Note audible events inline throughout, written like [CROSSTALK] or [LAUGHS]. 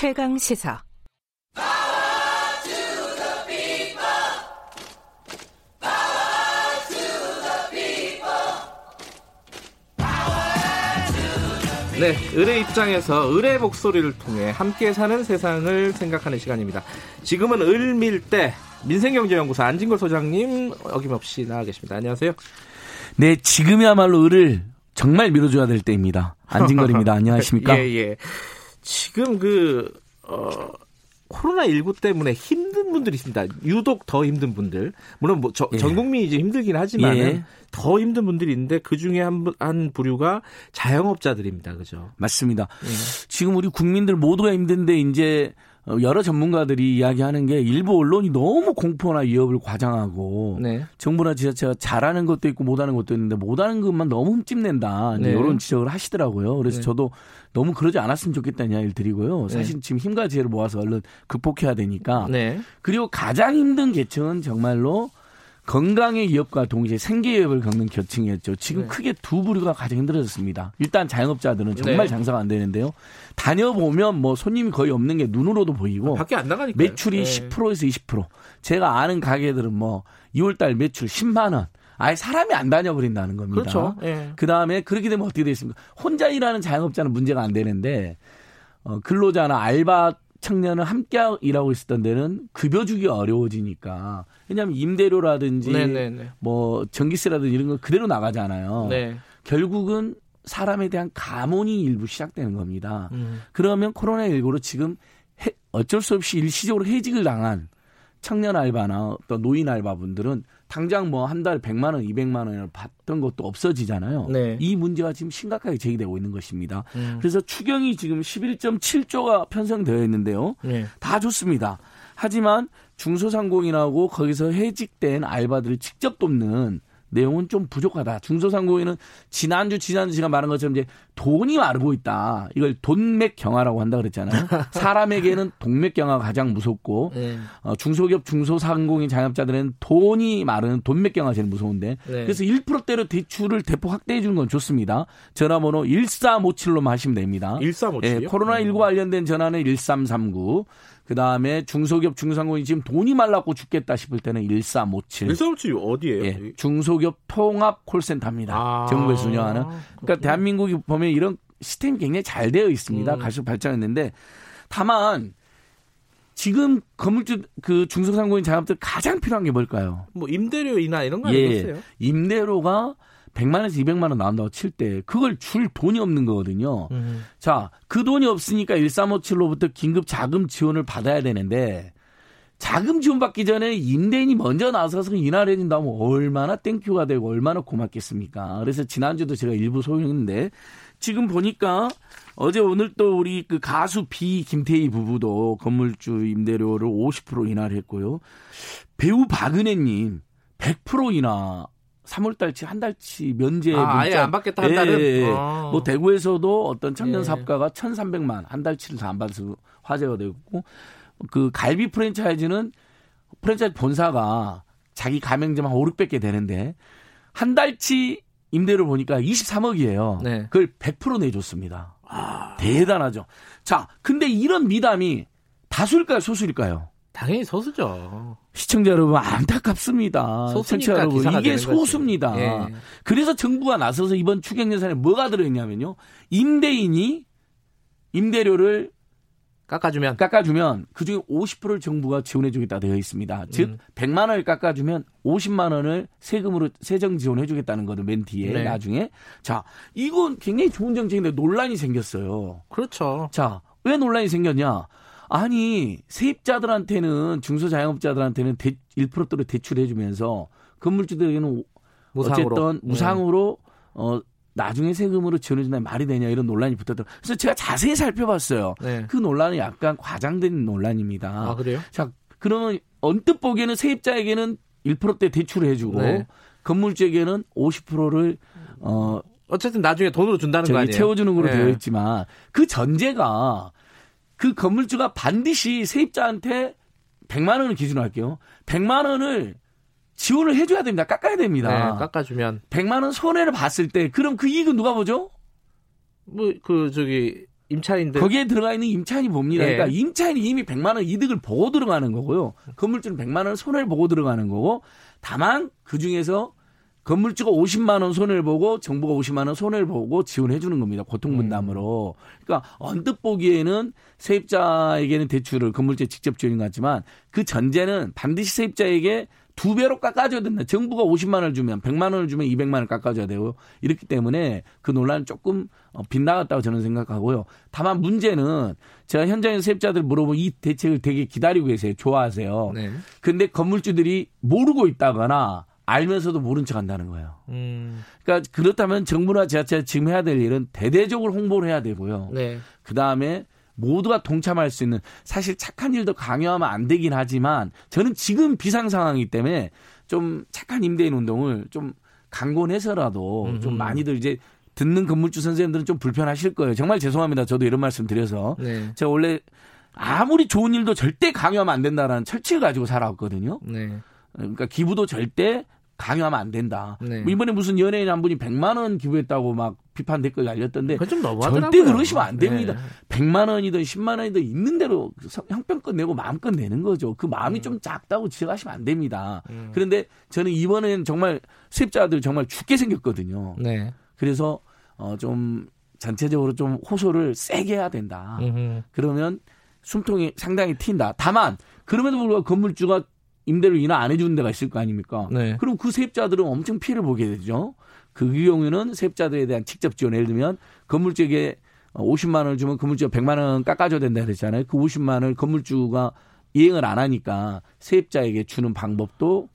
최강 시사. 네, 을의 입장에서 을의 목소리를 통해 함께 사는 세상을 생각하는 시간입니다. 지금은 을밀대 민생경제연구소 안진걸 소장님 어김없이 나와 계십니다. 안녕하세요. 네, 지금이야말로 을을 정말 밀어줘야 될 때입니다. 안진걸입니다. [LAUGHS] 안녕하십니까? 예, 예. 지금 그, 어, 코로나19 때문에 힘든 분들이 있습니다. 유독 더 힘든 분들. 물론 뭐 저, 예. 전 국민이 이제 힘들긴 하지만 예. 더 힘든 분들이 있는데 그 중에 한, 한 부류가 자영업자들입니다. 그죠? 맞습니다. 예. 지금 우리 국민들 모두가 힘든데 이제 어, 여러 전문가들이 이야기하는 게 일부 언론이 너무 공포나 위협을 과장하고 네. 정부나 지자체가 잘하는 것도 있고 못하는 것도 있는데 못하는 것만 너무 흠집낸다 네. 이런 지적을 하시더라고요. 그래서 네. 저도 너무 그러지 않았으면 좋겠다는 이야기를 드리고요. 네. 사실 지금 힘과 지혜를 모아서 얼른 극복해야 되니까. 네. 그리고 가장 힘든 계층은 정말로 건강의 위협과 동시에 생계 위협을 겪는 계층이었죠. 지금 네. 크게 두 부류가 가장 힘들어졌습니다. 일단 자영업자들은 정말 네. 장사가 안 되는데요. 다녀보면 뭐 손님이 거의 없는 게 눈으로도 보이고 밖에 안 나가니까 매출이 네. 10%에서 20%. 제가 아는 가게들은 뭐 2월 달 매출 10만 원. 아예 사람이 안 다녀버린다는 겁니다. 그렇죠. 예. 그 다음에 그렇게 되면 어떻게 되겠습니까? 혼자 일하는 자영업자는 문제가 안 되는데 어, 근로자나 알바 청년을 함께 일하고 있었던 데는 급여 주기 어려워지니까 왜냐하면 임대료라든지 네네네. 네, 네. 뭐 전기세라든지 이런 거 그대로 나가잖아요. 네. 결국은 사람에 대한 가문이 일부 시작되는 겁니다. 음. 그러면 코로나19로 지금 해, 어쩔 수 없이 일시적으로 해직을 당한 청년 알바나 또 노인 알바분들은 당장 뭐 한 달에 100만 원, 200만 원을 받던 것도 없어지잖아요. 네. 이 문제가 지금 심각하게 제기되고 있는 것입니다. 음. 그래서 추경이 지금 11.7조가 편성되어 있는데요. 네. 다 좋습니다. 하지만 중소상공인하고 거기서 해직된 알바들을 직접 돕는 내용은 좀 부족하다. 중소상공인은 지난주 지난주 제가 말한 것처럼 이제 돈이 마르고 있다. 이걸 돈맥 경화라고 한다 그랬잖아요. [LAUGHS] 사람에게는 동맥 경화가 가장 무섭고 네. 어, 중소기업 중소상공인 자영업자들은 돈이 마르는 돈맥 경화가 제일 무서운데 네. 그래서 1%대로 대출을 대폭 확대해 주는 건 좋습니다. 전화번호 1357로만 하시면 됩니다. 1357. 예, 코로나19 관련된 전화는 1339. 그 다음에 중소기업 중상공인 지금 돈이 말랐고 죽겠다 싶을 때는 1357. 1357 어디예요? 예, 중소기업 통합 콜센터입니다. 아~ 정부에서 운영하는. 그러니까 대한민국이 보면 이런 시스템이 굉장히 잘 되어 있습니다. 음. 갈수록 발전했는데 다만 지금 건물주 그 중소상공인 자영업들 가장 필요한 게 뭘까요? 뭐 임대료이나 이런 거 아니겠어요? 예, 임대료가 100만원에서 200만 원 나온다고 칠 때 그걸 줄 돈이 없는 거거든요. 음. 자, 그 돈이 없으니까 1357로부터 긴급 자금 지원을 받아야 되는데 자금 지원 받기 전에 임대인이 먼저 나서서 인하를 해준다면 얼마나 thank you가 되고 얼마나 고맙겠습니까? 그래서 지난주도 제가 일부 소개했는데 지금 보니까 어제 오늘 또 우리 그 가수 비 김태희 부부도 건물주 임대료를 50% 인하를 했고요. 배우 박은혜님 100% 인하 3월 달치 한 달치 면제 아, 문자 아예 안 받겠다 한 달은 예, 예. 아. 뭐 대구에서도 어떤 청년 예. 사업가가 1,300만 한 달치를 다 안 받아서 화제가 되고 그 갈비 프랜차이즈는 프랜차이즈 본사가 자기 가맹점 한 5, 600개 되는데 한 달치 임대를 보니까 23억이에요. 네. 그걸 100% 내줬습니다. 아. 대단하죠. 자, 근데 이런 미담이 다수일까요, 소수일까요? 당연히 소수죠. 시청자 여러분 안타깝습니다. 시청자 여러분 이게 소수입니다. 예. 그래서 정부가 나서서 이번 추경 예산에 뭐가 들어있냐면요. 임대인이 임대료를 깎아주면 깎아주면 그중에 50%를 정부가 지원해주겠다 되어 있습니다. 즉 음. 100만 원을 깎아주면 50만 원을 세금으로 세정 지원해주겠다는 거죠. 맨 뒤에 네. 나중에 자 이건 굉장히 좋은 정책인데 논란이 생겼어요. 그렇죠. 자 왜 논란이 생겼냐? 아니 세입자들한테는 중소자영업자들한테는 대, 1%대로 대출해주면서 건물주들에게는 무상으로. 어쨌든 무상으로 네. 어 나중에 세금으로 지원해준다는 말이 되냐 이런 논란이 붙었던. 그래서 제가 자세히 살펴봤어요. 네. 그 논란은 약간 과장된 논란입니다. 아 그래요? 자 그러면 언뜻 보기에는 세입자에게는 1%대 대출을 해주고 네. 건물주에게는 50%를 어 어쨌든 나중에 돈으로 준다는 거 아니에요? 채워주는 걸로 네. 되어 있지만 그 전제가 그 건물주가 반드시 세입자한테 100만 원을 기준으로 할게요. 100만 원을 지원을 해줘야 됩니다. 깎아야 됩니다. 네, 깎아주면 100만 원 손해를 봤을 때 그럼 그 이익은 누가 보죠? 뭐 그 저기 임차인들 거기에 들어가 있는 임차인이 봅니다. 예. 그러니까 임차인이 이미 100만 원 이득을 보고 들어가는 거고요. 건물주는 100만 원 손해를 보고 들어가는 거고 다만 그 중에서 건물주가 50만 원 손해를 보고 정부가 50만 원 손해를 보고 지원해 주는 겁니다. 고통 분담으로. 그러니까 언뜻 보기에는 세입자에게는 대출을 건물주에 직접 지원인 것 같지만 그 전제는 반드시 세입자에게 두 배로 깎아줘야 된다. 정부가 50만 원을 주면 100만 원을 주면 200만 원을 깎아줘야 되고 이렇기 때문에 그 논란은 조금 어, 빗나갔다고 저는 생각하고요. 다만 문제는 제가 현장에서 세입자들 물어보면 이 대책을 되게 기다리고 계세요. 좋아하세요. 네. 근데 건물주들이 모르고 있다거나 알면서도 모른 척 한다는 거예요. 음. 그러니까 그렇다면 정부나 지자체가 지금 해야 될 일은 대대적으로 홍보를 해야 되고요. 네. 그 다음에 모두가 동참할 수 있는 사실 착한 일도 강요하면 안 되긴 하지만 저는 지금 비상 상황이기 때문에 좀 착한 임대인 운동을 좀 강권해서라도 음흠. 좀 많이들 이제 듣는 건물주 선생님들은 좀 불편하실 거예요. 정말 죄송합니다. 저도 이런 말씀 드려서 네. 제가 원래 아무리 좋은 일도 절대 강요하면 안 된다라는 철칙을 가지고 살아왔거든요. 네. 그러니까 기부도 절대 강요하면 안 된다. 네. 뭐 이번에 무슨 연예인 한 분이 100만 원 기부했다고 막 비판 댓글 날렸던데 절대 그러시면 안 됩니다. 네. 100만 원이든 10만 원이든 있는 대로 형평껏 내고 마음껏 내는 거죠. 그 마음이 음. 좀 작다고 지적하시면 안 됩니다. 음. 그런데 저는 이번엔 정말 수입자들 정말 죽게 생겼거든요. 네. 그래서 어좀 전체적으로 좀 호소를 세게 해야 된다. 음흠. 그러면 숨통이 상당히 튄다. 다만 그럼에도 불구하고 건물주가 임대료 인하 안 해주는 데가 있을 거 아닙니까? 네. 그럼 그 세입자들은 엄청 피해를 보게 되죠. 그 경우에는 세입자들에 대한 직접 지원, 예를 들면 건물주에게 50만 원을 주면 건물주가 100만 원 깎아줘야 된다 그랬잖아요. 그 50만 원을 건물주가 이행을 안 하니까 세입자에게 주는 방법도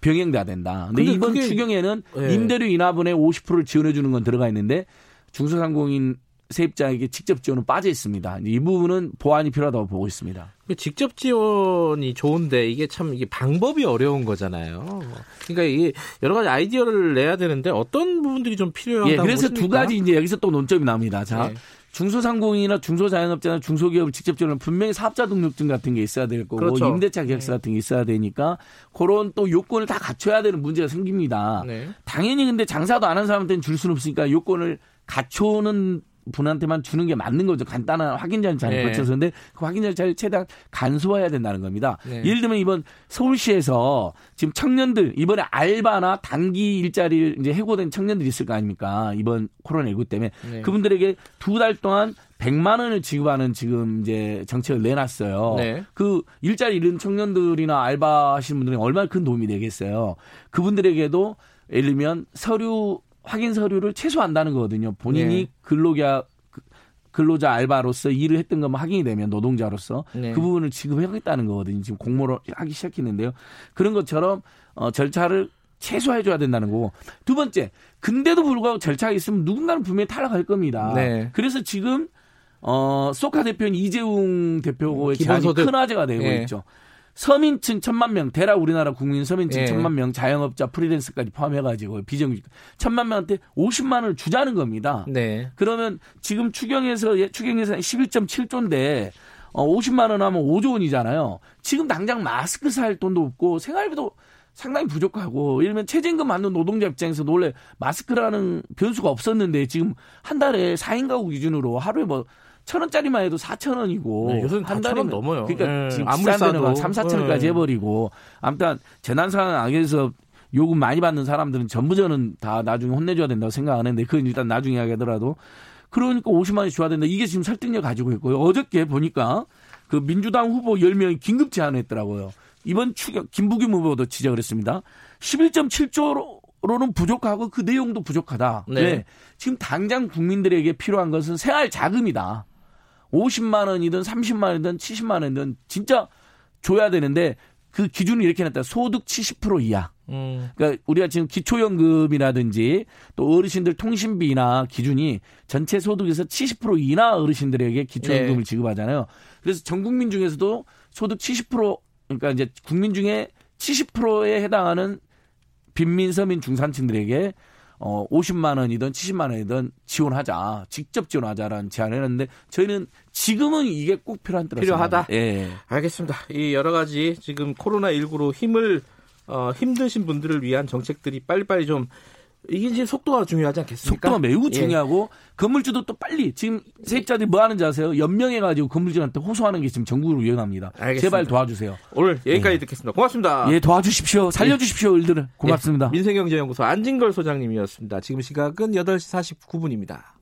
병행돼야 된다. 근데, 근데 이번. 추경에는 네. 임대료 인하분의 50%를 지원해 주는 건 들어가 있는데 중소상공인 세입자에게 직접 지원은 빠져 있습니다. 이 부분은 보완이 필요하다고 보고 있습니다. 직접 지원이 좋은데 이게 참 이게 방법이 어려운 거잖아요. 그러니까 이게 여러 가지 아이디어를 내야 되는데 어떤 부분들이 좀 필요하다고 예, 그래서 보십니까? 두 가지 이제 여기서 또 논점이 나옵니다. 자, 네. 중소상공인이나 중소자영업자나 중소기업을 직접 지원은 분명히 사업자 등록증 같은 게 있어야 될 거고 그렇죠. 임대차 계약서 네. 같은 게 있어야 되니까 그런 또 요건을 다 갖춰야 되는 문제가 생깁니다. 네. 당연히 근데 장사도 안 한 사람한테는 줄 수는 없으니까 요건을 갖춰오는 분한테만 주는 게 맞는 거죠. 간단한 확인 절차를 네. 거쳐서. 근데 그 확인 절차를 최대한 간소화해야 된다는 겁니다. 네. 예를 들면 이번 서울시에서 지금 청년들 이번에 알바나 단기 일자리를 이제 해고된 청년들이 있을 거 아닙니까? 이번 코로나19 때문에 네. 그분들에게 두 달 동안 100만 원을 지급하는 지금 이제 정책을 내놨어요. 네. 그 일자리 잃은 청년들이나 알바 하시는 분들이 얼마나 큰 도움이 되겠어요. 그분들에게도 예를 들면 서류 확인 서류를 최소한다는 거거든요. 본인이 네. 근로계약 그, 근로자 알바로서 일을 했던 것만 확인이 되면 노동자로서 네. 그 부분을 지급하겠다는 거거든요. 지금 공모를 하기 시작했는데요. 그런 것처럼 어, 절차를 최소화해 줘야 된다는 거고 두 번째 근데도 불구하고 절차가 있으면 누군가는 분명히 탈락할 겁니다. 네. 그래서 지금 어 소카 대표인 이재웅 대표의 제안이 큰 화제가 되고 네. 있죠. 서민층 천만 명, 대략 우리나라 국민 서민층 예. 천만 명, 자영업자, 프리랜서까지 포함해가지고 비정규직 천만 명한테 50만 원을 주자는 겁니다. 네. 그러면 지금 추경에서 예, 추경 예산 11.7조인데 어, 50만 원 하면 5조 원이잖아요. 지금 당장 마스크 살 돈도 없고 생활비도 상당히 부족하고 예를 들면 최저임금 받는 노동자 입장에서 원래 마스크라는 변수가 없었는데 지금 한 달에 4인 가구 기준으로 하루에 뭐 천 원짜리만 해도 사천 원이고 네, 요즘 한 달에 넘어요. 그러니까 네. 지금 비싼 데는 삼 사천 원까지 네. 해버리고 아무튼 재난 상황 안에서 요금 많이 받는 사람들은 전부 저는 다 나중에 혼내줘야 된다고 생각하는데 그건 일단 나중에 이야기하더라도 그러니까 50만 원이 줘야 된다. 이게 지금 설득력 가지고 있고요. 어저께 보니까 그 민주당 후보 10명이 긴급 제안을 했더라고요. 이번 추경 김부겸 후보도 지적을 했습니다. 11.7조로 로는 부족하고 그 내용도 부족하다. 네. 네. 지금 당장 국민들에게 필요한 것은 생활 자금이다. 50만 원이든 30만 원이든 70만 원이든 진짜 줘야 되는데 그 기준을 이렇게 놨다. 소득 70% 이하. 음. 그러니까 우리가 지금 기초연금이라든지 또 어르신들 통신비나 기준이 전체 소득에서 70% 이하 어르신들에게 기초연금을 네. 지급하잖아요. 그래서 전 국민 중에서도 소득 70% 그러니까 이제 국민 중에 70%에 해당하는 빈민 서민 중산층들에게 어 50만 원이든 70만 원이든 지원하자. 직접 지원하자라는 제안을 했는데 저희는 지금은 이게 꼭 필요한 필요하다. 예. 알겠습니다. 이 여러 가지 지금 코로나 19로 힘을 어 힘드신 분들을 위한 정책들이 빨리빨리 좀 이게 이제 속도가 중요하지 않겠습니까? 속도가 매우 예. 중요하고 예. 건물주도 또 빨리 지금 세입자들이 뭐 하는지 아세요? 연명해 가지고 건물주한테 호소하는 게 지금 전국으로 유행합니다. 알겠습니다. 제발 도와주세요. 오늘 여기까지 예. 듣겠습니다. 고맙습니다. 예, 도와주십시오. 살려주십시오, 일들을. 고맙습니다. 예. 민생경제연구소 안진걸 소장님이었습니다. 지금 시각은 8시 49분입니다.